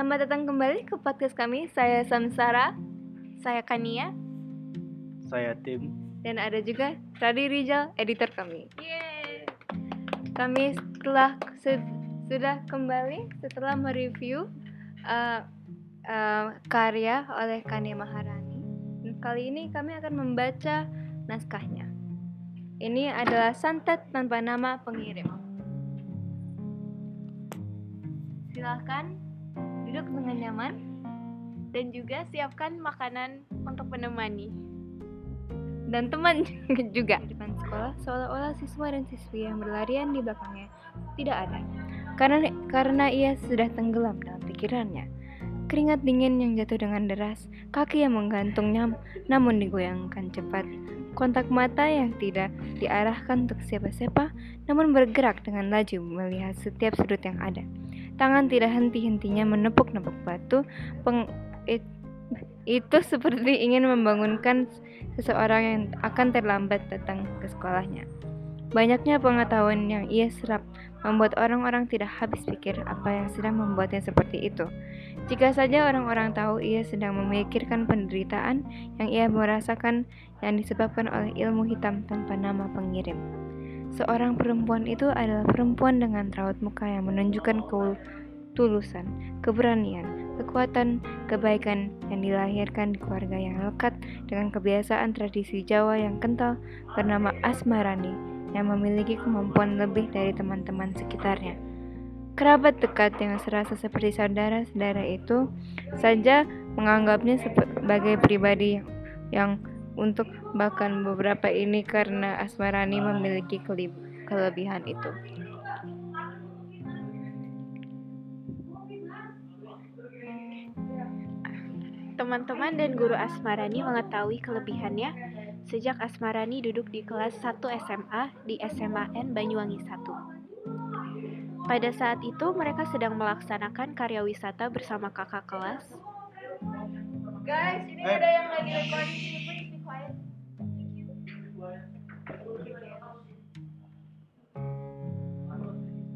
Selamat datang kembali ke podcast kami. Saya Samsara Saya Kania. Saya Tim. dan ada juga Radi Rizal, editor kami. Kami setelah su- sudah kembali setelah mereview uh, uh, karya oleh Kania Maharani. Dan kali ini kami akan membaca naskahnya. Ini adalah santet tanpa nama pengirim. Silahkan duduk dengan nyaman. Dan juga siapkan makanan untuk menemani. dan teman juga di depan sekolah seolah-olah siswa dan siswi yang berlarian di belakangnya tidak ada karena karena ia sudah tenggelam dalam pikirannya keringat dingin yang jatuh dengan deras kaki yang menggantungnya namun digoyangkan cepat kontak mata yang tidak diarahkan untuk siapa-siapa namun bergerak dengan laju melihat setiap sudut yang ada tangan tidak henti-hentinya menepuk-nepuk batu peng, it, itu seperti ingin membangunkan seseorang yang akan terlambat datang ke sekolahnya. Banyaknya pengetahuan yang ia serap membuat orang-orang tidak habis pikir apa yang sedang membuatnya seperti itu. Jika saja orang-orang tahu ia sedang memikirkan penderitaan yang ia merasakan yang disebabkan oleh ilmu hitam tanpa nama pengirim. Seorang perempuan itu adalah perempuan dengan raut muka yang menunjukkan ketulusan, keberanian, kekuatan, kebaikan yang dilahirkan di keluarga yang lekat dengan kebiasaan tradisi Jawa yang kental bernama Asmarani yang memiliki kemampuan lebih dari teman-teman sekitarnya. Kerabat dekat yang serasa seperti saudara-saudara itu saja menganggapnya sebagai pribadi yang untuk bahkan beberapa ini karena Asmarani memiliki kelebihan itu. Teman-teman dan guru Asmarani mengetahui kelebihannya sejak Asmarani duduk di kelas 1 SMA di SMAN Banyuwangi 1. Pada saat itu mereka sedang melaksanakan karya wisata bersama kakak kelas. Guys, ini ada yang lagi recording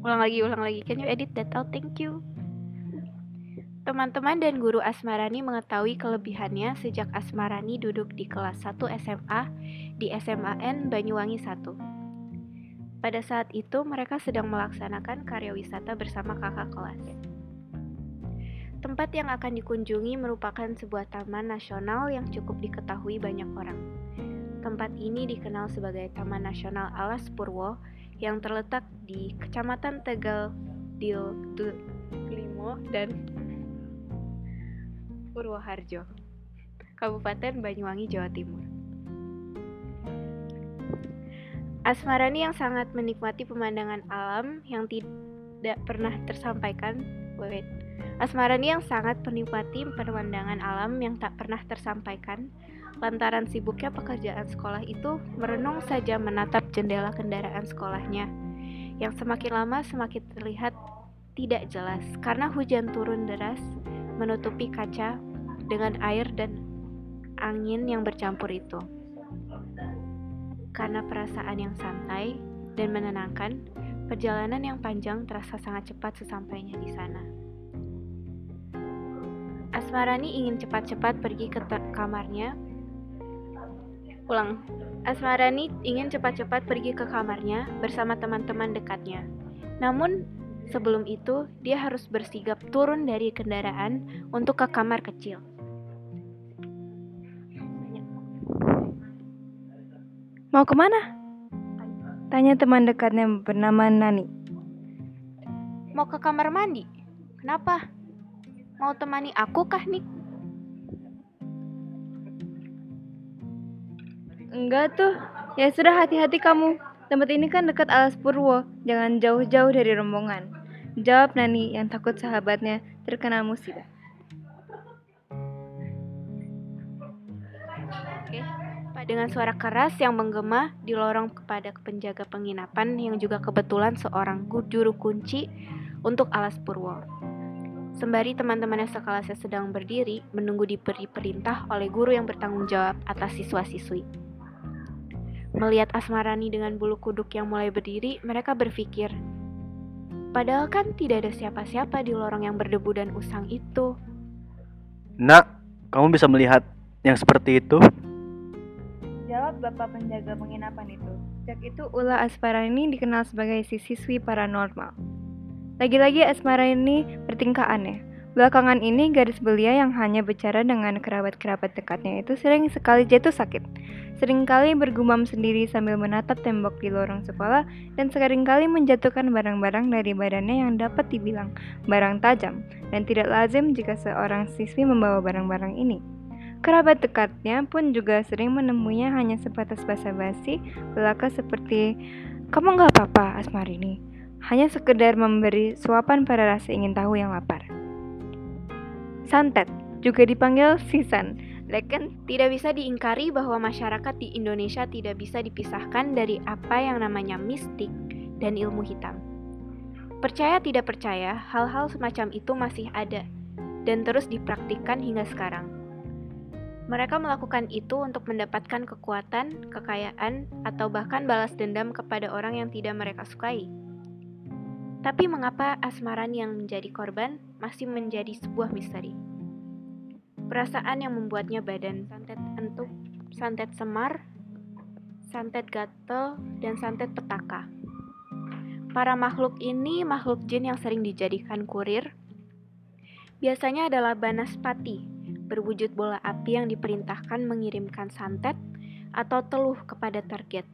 Ulang lagi, ulang lagi. Can you edit that out? Thank you. Teman-teman dan guru Asmarani mengetahui kelebihannya sejak Asmarani duduk di kelas 1 SMA di SMAN Banyuwangi 1. Pada saat itu mereka sedang melaksanakan karya wisata bersama kakak kelas. Tempat yang akan dikunjungi merupakan sebuah taman nasional yang cukup diketahui banyak orang. Tempat ini dikenal sebagai Taman Nasional Alas Purwo yang terletak di Kecamatan Tegal Dil Limo dan Purwoharjo, Kabupaten Banyuwangi, Jawa Timur. Asmarani yang sangat menikmati pemandangan alam yang tidak pernah tersampaikan. Wait. Asmarani yang sangat menikmati pemandangan alam yang tak pernah tersampaikan. Lantaran sibuknya pekerjaan sekolah itu, merenung saja menatap jendela kendaraan sekolahnya, yang semakin lama semakin terlihat tidak jelas karena hujan turun deras menutupi kaca dengan air dan angin yang bercampur itu. Karena perasaan yang santai dan menenangkan, perjalanan yang panjang terasa sangat cepat sesampainya di sana. Asmarani ingin cepat-cepat pergi ke kamarnya. Ulang. Asmarani ingin cepat-cepat pergi ke kamarnya bersama teman-teman dekatnya. Namun, sebelum itu dia harus bersigap turun dari kendaraan untuk ke kamar kecil. Mau ke mana? Tanya teman dekatnya bernama Nani. Mau ke kamar mandi? Kenapa? Mau temani aku kah, Nik? Enggak tuh. Ya sudah hati-hati kamu. Tempat ini kan dekat Alas Purwo. Jangan jauh-jauh dari rombongan. Jawab Nani yang takut sahabatnya terkena musibah. Oke. Dengan suara keras yang menggema di lorong kepada penjaga penginapan yang juga kebetulan seorang juru kunci untuk Alas Purwo. Sembari teman-teman sekelasnya sedang berdiri menunggu diberi perintah oleh guru yang bertanggung jawab atas siswa-siswi. Melihat Asmarani dengan bulu kuduk yang mulai berdiri, mereka berpikir, Padahal kan tidak ada siapa-siapa di lorong yang berdebu dan usang itu. Nak, kamu bisa melihat yang seperti itu? Jawab bapak penjaga penginapan itu. Sejak itu Ula Asmara ini dikenal sebagai si siswi paranormal. Lagi-lagi Asmara ini bertingkah aneh. Belakangan ini gadis belia yang hanya bicara dengan kerabat-kerabat dekatnya itu sering sekali jatuh sakit. Seringkali bergumam sendiri sambil menatap tembok di lorong sekolah dan sering kali menjatuhkan barang-barang dari badannya yang dapat dibilang barang tajam dan tidak lazim jika seorang siswi membawa barang-barang ini. Kerabat dekatnya pun juga sering menemuinya hanya sebatas basa-basi belaka seperti kamu nggak apa-apa Asmarini hanya sekedar memberi suapan pada rasa ingin tahu yang lapar. Santet, juga dipanggil sisan. Leken tidak bisa diingkari bahwa masyarakat di Indonesia tidak bisa dipisahkan dari apa yang namanya mistik dan ilmu hitam. Percaya tidak percaya, hal-hal semacam itu masih ada dan terus dipraktikkan hingga sekarang. Mereka melakukan itu untuk mendapatkan kekuatan, kekayaan, atau bahkan balas dendam kepada orang yang tidak mereka sukai. Tapi mengapa Asmaran yang menjadi korban masih menjadi sebuah misteri? Perasaan yang membuatnya badan santet entuk, santet semar, santet gatel, dan santet petaka. Para makhluk ini makhluk jin yang sering dijadikan kurir. Biasanya adalah banaspati, berwujud bola api yang diperintahkan mengirimkan santet atau teluh kepada target.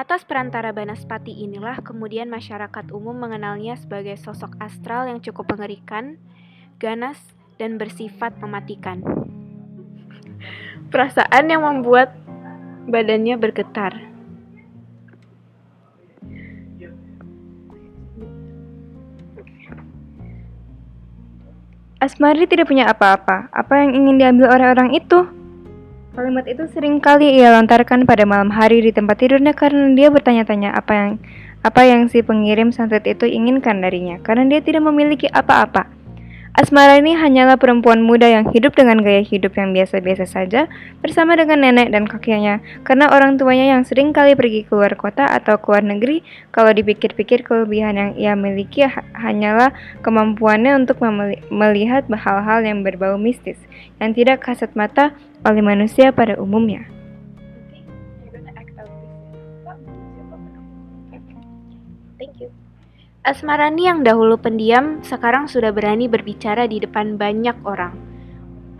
Atas perantara Banaspati inilah kemudian masyarakat umum mengenalnya sebagai sosok astral yang cukup mengerikan, ganas, dan bersifat mematikan. Perasaan yang membuat badannya bergetar. Asmari tidak punya apa-apa. Apa yang ingin diambil oleh orang itu? Kalimat itu sering kali ia lontarkan pada malam hari di tempat tidurnya karena dia bertanya-tanya apa yang apa yang si pengirim santet itu inginkan darinya karena dia tidak memiliki apa-apa. Asmara ini hanyalah perempuan muda yang hidup dengan gaya hidup yang biasa-biasa saja bersama dengan nenek dan kakeknya karena orang tuanya yang sering kali pergi keluar kota atau keluar negeri kalau dipikir-pikir kelebihan yang ia miliki hanyalah kemampuannya untuk melihat hal-hal yang berbau mistis yang tidak kasat mata oleh manusia pada umumnya. Asmarani yang dahulu pendiam sekarang sudah berani berbicara di depan banyak orang.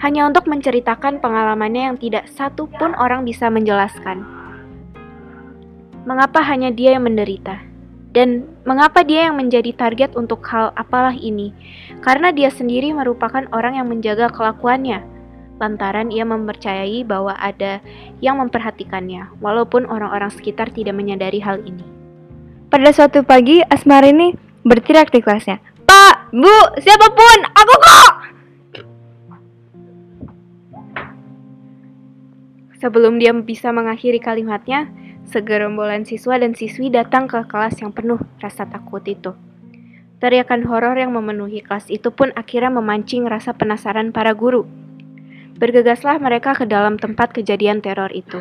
Hanya untuk menceritakan pengalamannya yang tidak satu pun orang bisa menjelaskan. Mengapa hanya dia yang menderita? Dan mengapa dia yang menjadi target untuk hal apalah ini? Karena dia sendiri merupakan orang yang menjaga kelakuannya. Lantaran ia mempercayai bahwa ada yang memperhatikannya, walaupun orang-orang sekitar tidak menyadari hal ini. Pada suatu pagi, Asmarini berteriak di kelasnya, Pak, Bu, siapa pun, aku kok! Sebelum dia bisa mengakhiri kalimatnya, segerombolan siswa dan siswi datang ke kelas yang penuh rasa takut itu. Teriakan horor yang memenuhi kelas itu pun akhirnya memancing rasa penasaran para guru. Bergegaslah mereka ke dalam tempat kejadian teror itu.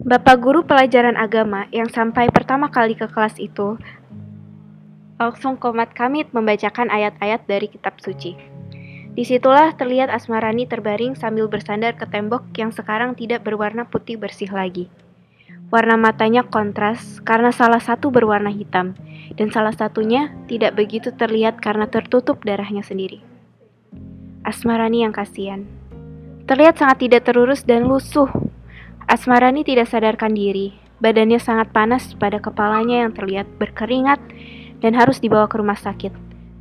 Bapak guru pelajaran agama yang sampai pertama kali ke kelas itu langsung komat kamit membacakan ayat-ayat dari kitab suci. Di situlah terlihat Asmarani terbaring sambil bersandar ke tembok yang sekarang tidak berwarna putih bersih lagi. Warna matanya kontras karena salah satu berwarna hitam, dan salah satunya tidak begitu terlihat karena tertutup darahnya sendiri. Asmarani yang kasihan. Terlihat sangat tidak terurus dan lusuh Asmarani tidak sadarkan diri. Badannya sangat panas pada kepalanya yang terlihat berkeringat dan harus dibawa ke rumah sakit.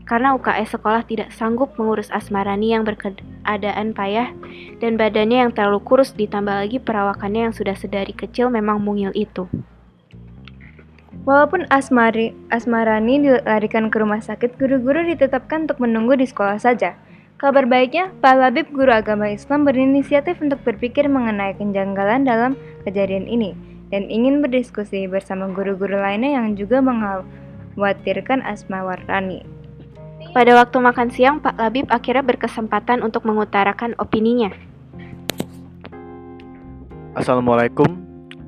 Karena UKS sekolah tidak sanggup mengurus Asmarani yang berkeadaan payah dan badannya yang terlalu kurus ditambah lagi perawakannya yang sudah sedari kecil memang mungil itu. Walaupun Asmari, Asmarani dilarikan ke rumah sakit, guru-guru ditetapkan untuk menunggu di sekolah saja. Kabar baiknya, Pak Labib guru agama Islam berinisiatif untuk berpikir mengenai kejanggalan dalam kejadian ini dan ingin berdiskusi bersama guru-guru lainnya yang juga mengkhawatirkan Asma Warani. Pada waktu makan siang, Pak Labib akhirnya berkesempatan untuk mengutarakan opininya. Assalamualaikum,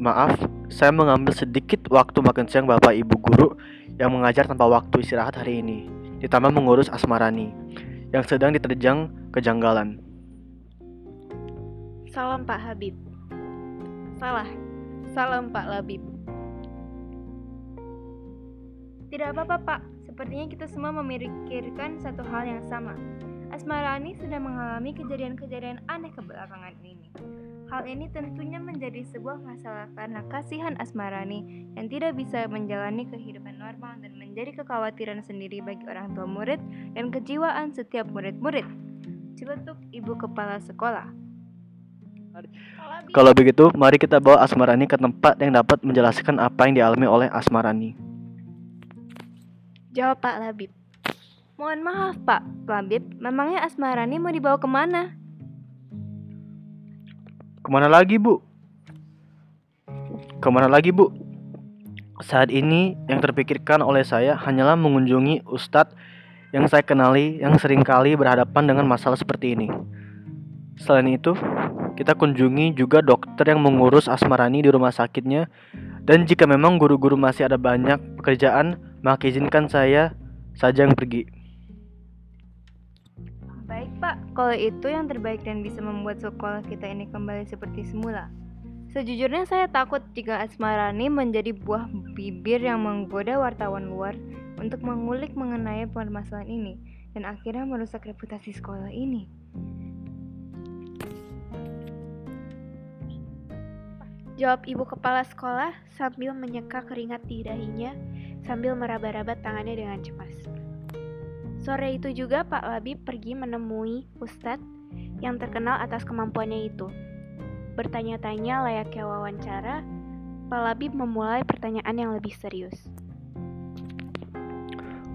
maaf, saya mengambil sedikit waktu makan siang Bapak Ibu guru yang mengajar tanpa waktu istirahat hari ini, ditambah mengurus Asmarani yang sedang diterjang kejanggalan. Salam Pak Habib. Salah. Salam Pak Labib. Tidak apa-apa, Pak. Sepertinya kita semua memikirkan satu hal yang sama. Asmarani sudah mengalami kejadian-kejadian aneh kebelakangan ini. Hal ini tentunya menjadi sebuah masalah karena kasihan Asmarani yang tidak bisa menjalani kehidupan normal dan menjadi kekhawatiran sendiri bagi orang tua murid dan kejiwaan setiap murid-murid. Ciletuk Ibu Kepala Sekolah. Kalau begitu, mari kita bawa Asmarani ke tempat yang dapat menjelaskan apa yang dialami oleh Asmarani. Jawab Pak Labib. Mohon maaf, Pak Labib. Memangnya Asmarani mau dibawa ke mana? Ke mana lagi, Bu? Ke mana lagi, Bu? Saat ini yang terpikirkan oleh saya hanyalah mengunjungi Ustadz yang saya kenali yang sering kali berhadapan dengan masalah seperti ini. Selain itu, kita kunjungi juga dokter yang mengurus Asmarani di rumah sakitnya dan jika memang guru-guru masih ada banyak pekerjaan, maka izinkan saya saja yang pergi. Kalau itu yang terbaik dan bisa membuat sekolah kita ini kembali seperti semula. Sejujurnya saya takut jika Asmarani menjadi buah bibir yang menggoda wartawan luar untuk mengulik mengenai permasalahan ini dan akhirnya merusak reputasi sekolah ini. Jawab ibu kepala sekolah sambil menyeka keringat di dahinya sambil meraba-raba tangannya dengan cemas. Sore itu juga Pak Labib pergi menemui Ustadz yang terkenal atas kemampuannya itu. Bertanya-tanya layaknya wawancara, Pak Labib memulai pertanyaan yang lebih serius.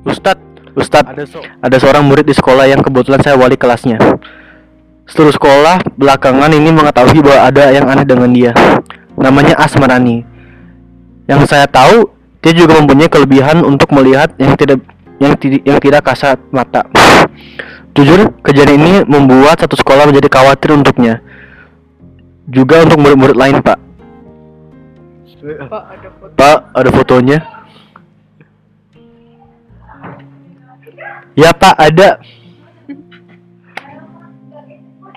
Ustadz, Ustadz, ada, so ada seorang murid di sekolah yang kebetulan saya wali kelasnya. Seluruh sekolah belakangan ini mengetahui bahwa ada yang aneh dengan dia. Namanya Asmarani. Yang saya tahu, dia juga mempunyai kelebihan untuk melihat yang tidak yang tidak yang tidak kasat mata. Jujur, kejadian ini membuat satu sekolah menjadi khawatir untuknya. Juga untuk murid-murid lain, Pak. Pak, ada foto. Pak, ada fotonya. Ya, Pak, ada.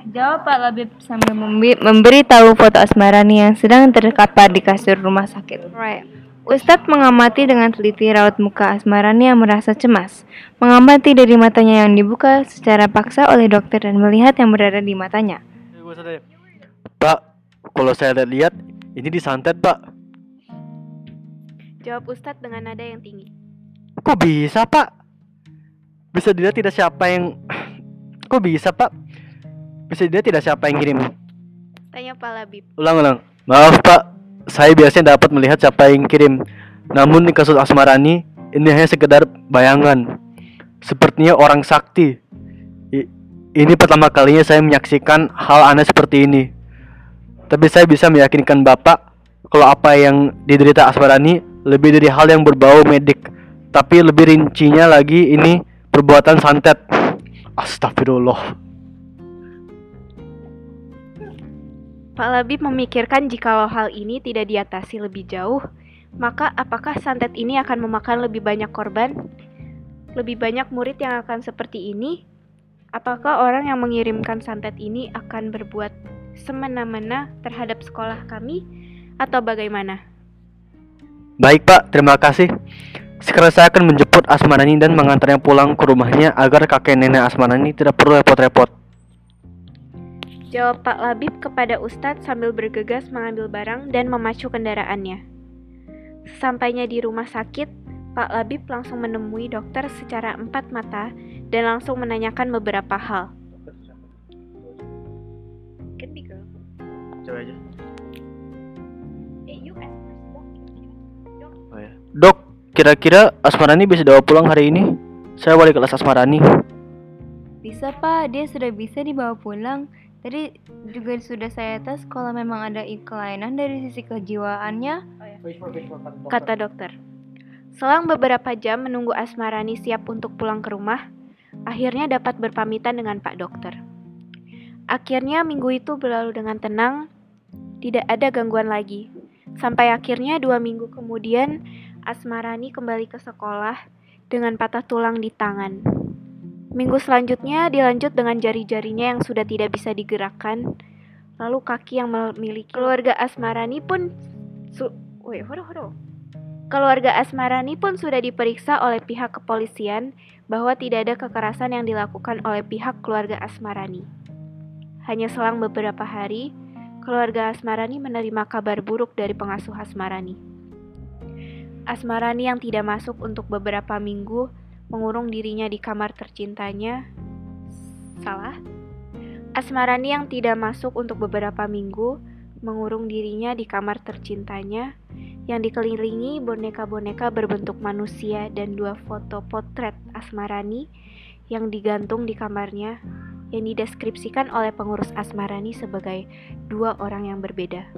Jawab Pak Labib sambil membi- memberitahu foto Asmarani yang sedang terkapar di kasur rumah sakit. Right. Ustadz mengamati dengan teliti raut muka Asmarani yang merasa cemas. Mengamati dari matanya yang dibuka secara paksa oleh dokter dan melihat yang berada di matanya. Pak, kalau saya lihat ini disantet, Pak. Jawab Ustadz dengan nada yang tinggi. Kok bisa, Pak? Bisa dilihat tidak siapa yang Kok bisa, Pak? Bisa dilihat tidak siapa yang kirim. Tanya Pak Labib. Ulang-ulang. Maaf, Pak. Saya biasanya dapat melihat siapa yang kirim. Namun di kasus Asmarani, ini hanya sekedar bayangan. Sepertinya orang sakti. I- ini pertama kalinya saya menyaksikan hal aneh seperti ini. Tapi saya bisa meyakinkan Bapak kalau apa yang diderita Asmarani lebih dari hal yang berbau medik. Tapi lebih rincinya lagi ini perbuatan santet. Astagfirullah. Pak Labib memikirkan jikalau hal ini tidak diatasi lebih jauh, maka apakah santet ini akan memakan lebih banyak korban? Lebih banyak murid yang akan seperti ini? Apakah orang yang mengirimkan santet ini akan berbuat semena-mena terhadap sekolah kami atau bagaimana? Baik Pak, terima kasih. Sekarang saya akan menjemput Asmanani dan mengantarnya pulang ke rumahnya agar kakek nenek Asmanani tidak perlu repot-repot. Jawab Pak Labib kepada Ustadz sambil bergegas mengambil barang dan memacu kendaraannya. Sesampainya di rumah sakit, Pak Labib langsung menemui dokter secara empat mata dan langsung menanyakan beberapa hal. Coba aja. Eh. Oh ya. Dok, kira-kira Asmarani bisa dibawa pulang hari ini? Saya wali kelas Asmarani. Bisa Pak, dia sudah bisa dibawa pulang. Tadi juga sudah saya tes kalau memang ada kelainan dari sisi kejiwaannya. Kata dokter. Selang beberapa jam menunggu Asmarani siap untuk pulang ke rumah, akhirnya dapat berpamitan dengan Pak Dokter. Akhirnya minggu itu berlalu dengan tenang, tidak ada gangguan lagi. Sampai akhirnya dua minggu kemudian Asmarani kembali ke sekolah dengan patah tulang di tangan. Minggu selanjutnya dilanjut dengan jari-jarinya yang sudah tidak bisa digerakkan. Lalu kaki yang memiliki keluarga Asmarani pun su Wait, hold on. Keluarga Asmarani pun sudah diperiksa oleh pihak kepolisian bahwa tidak ada kekerasan yang dilakukan oleh pihak keluarga Asmarani. Hanya selang beberapa hari, keluarga Asmarani menerima kabar buruk dari pengasuh Asmarani. Asmarani yang tidak masuk untuk beberapa minggu mengurung dirinya di kamar tercintanya. Salah. Asmarani yang tidak masuk untuk beberapa minggu mengurung dirinya di kamar tercintanya yang dikelilingi boneka-boneka berbentuk manusia dan dua foto potret Asmarani yang digantung di kamarnya yang dideskripsikan oleh pengurus Asmarani sebagai dua orang yang berbeda.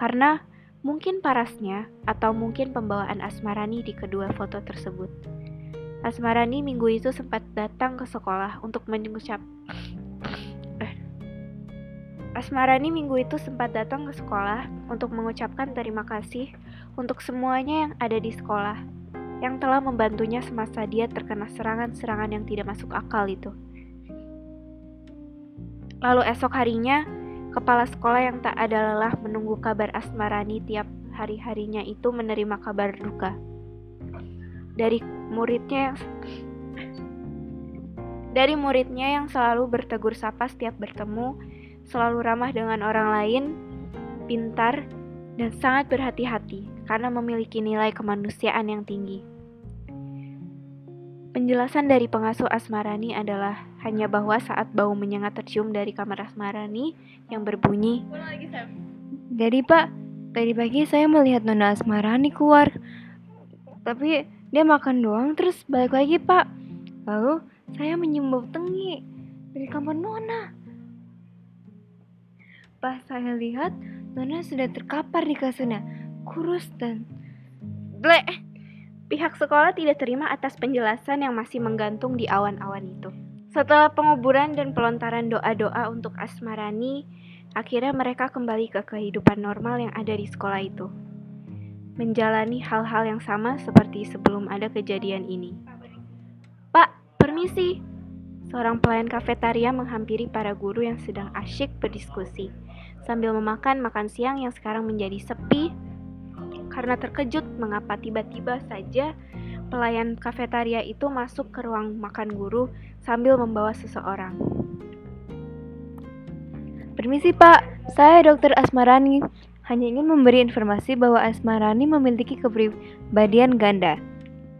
Karena mungkin parasnya atau mungkin pembawaan Asmarani di kedua foto tersebut. Asmarani minggu itu sempat datang ke sekolah untuk mengucap eh. Asmarani minggu itu sempat datang ke sekolah untuk mengucapkan terima kasih untuk semuanya yang ada di sekolah yang telah membantunya semasa dia terkena serangan-serangan yang tidak masuk akal itu. Lalu esok harinya, kepala sekolah yang tak ada lelah menunggu kabar Asmarani tiap hari-harinya itu menerima kabar duka. Dari muridnya yang dari muridnya yang selalu bertegur sapa setiap bertemu, selalu ramah dengan orang lain, pintar, dan sangat berhati-hati karena memiliki nilai kemanusiaan yang tinggi. Penjelasan dari pengasuh Asmarani adalah hanya bahwa saat bau menyengat tercium dari kamar Asmarani yang berbunyi. Jadi pak, tadi pagi saya melihat Nona Asmarani keluar. Tapi dia makan doang terus balik lagi pak. Lalu saya menyium bau tengi dari kamar Nona. Pas saya lihat, Nona sudah terkapar di kasurnya, kurus dan... Bleh! Pihak sekolah tidak terima atas penjelasan yang masih menggantung di awan-awan itu. Setelah penguburan dan pelontaran doa-doa untuk Asmarani, akhirnya mereka kembali ke kehidupan normal yang ada di sekolah itu. Menjalani hal-hal yang sama seperti sebelum ada kejadian ini. Pak, permisi. Seorang pelayan kafetaria menghampiri para guru yang sedang asyik berdiskusi sambil memakan makan siang yang sekarang menjadi sepi karena terkejut mengapa tiba-tiba saja pelayan kafetaria itu masuk ke ruang makan guru sambil membawa seseorang. Permisi Pak, saya Dokter Asmarani. Hanya ingin memberi informasi bahwa Asmarani memiliki kepribadian ganda.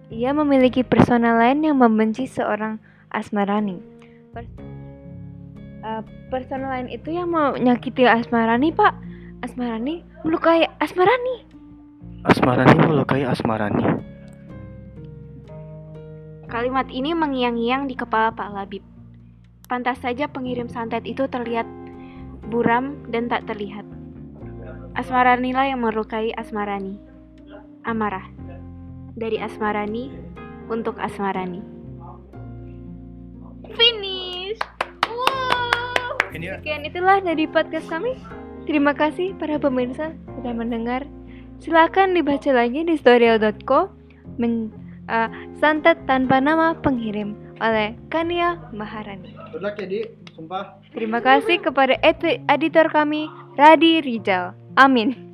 Ia memiliki persona lain yang membenci seorang Asmarani. Pers uh, persona lain itu yang mau menyakiti Asmarani, Pak. Asmarani melukai Asmarani. Asmarani melukai Asmarani. Kalimat ini mengiang-iang di kepala Pak Labib. Pantas saja pengirim santet itu terlihat buram dan tak terlihat. Asmarani lah yang melukai Asmarani. Amarah. Dari Asmarani untuk Asmarani. Finish. Wow. Sekian itulah dari podcast kami. Terima kasih para pemirsa sudah mendengar Silakan dibaca lagi di storyal.co men, uh, Santet Tanpa Nama Pengirim oleh Kania Maharani. Good ya, Di. Sumpah. Terima kasih kepada editor kami, Radi Rijal. Amin.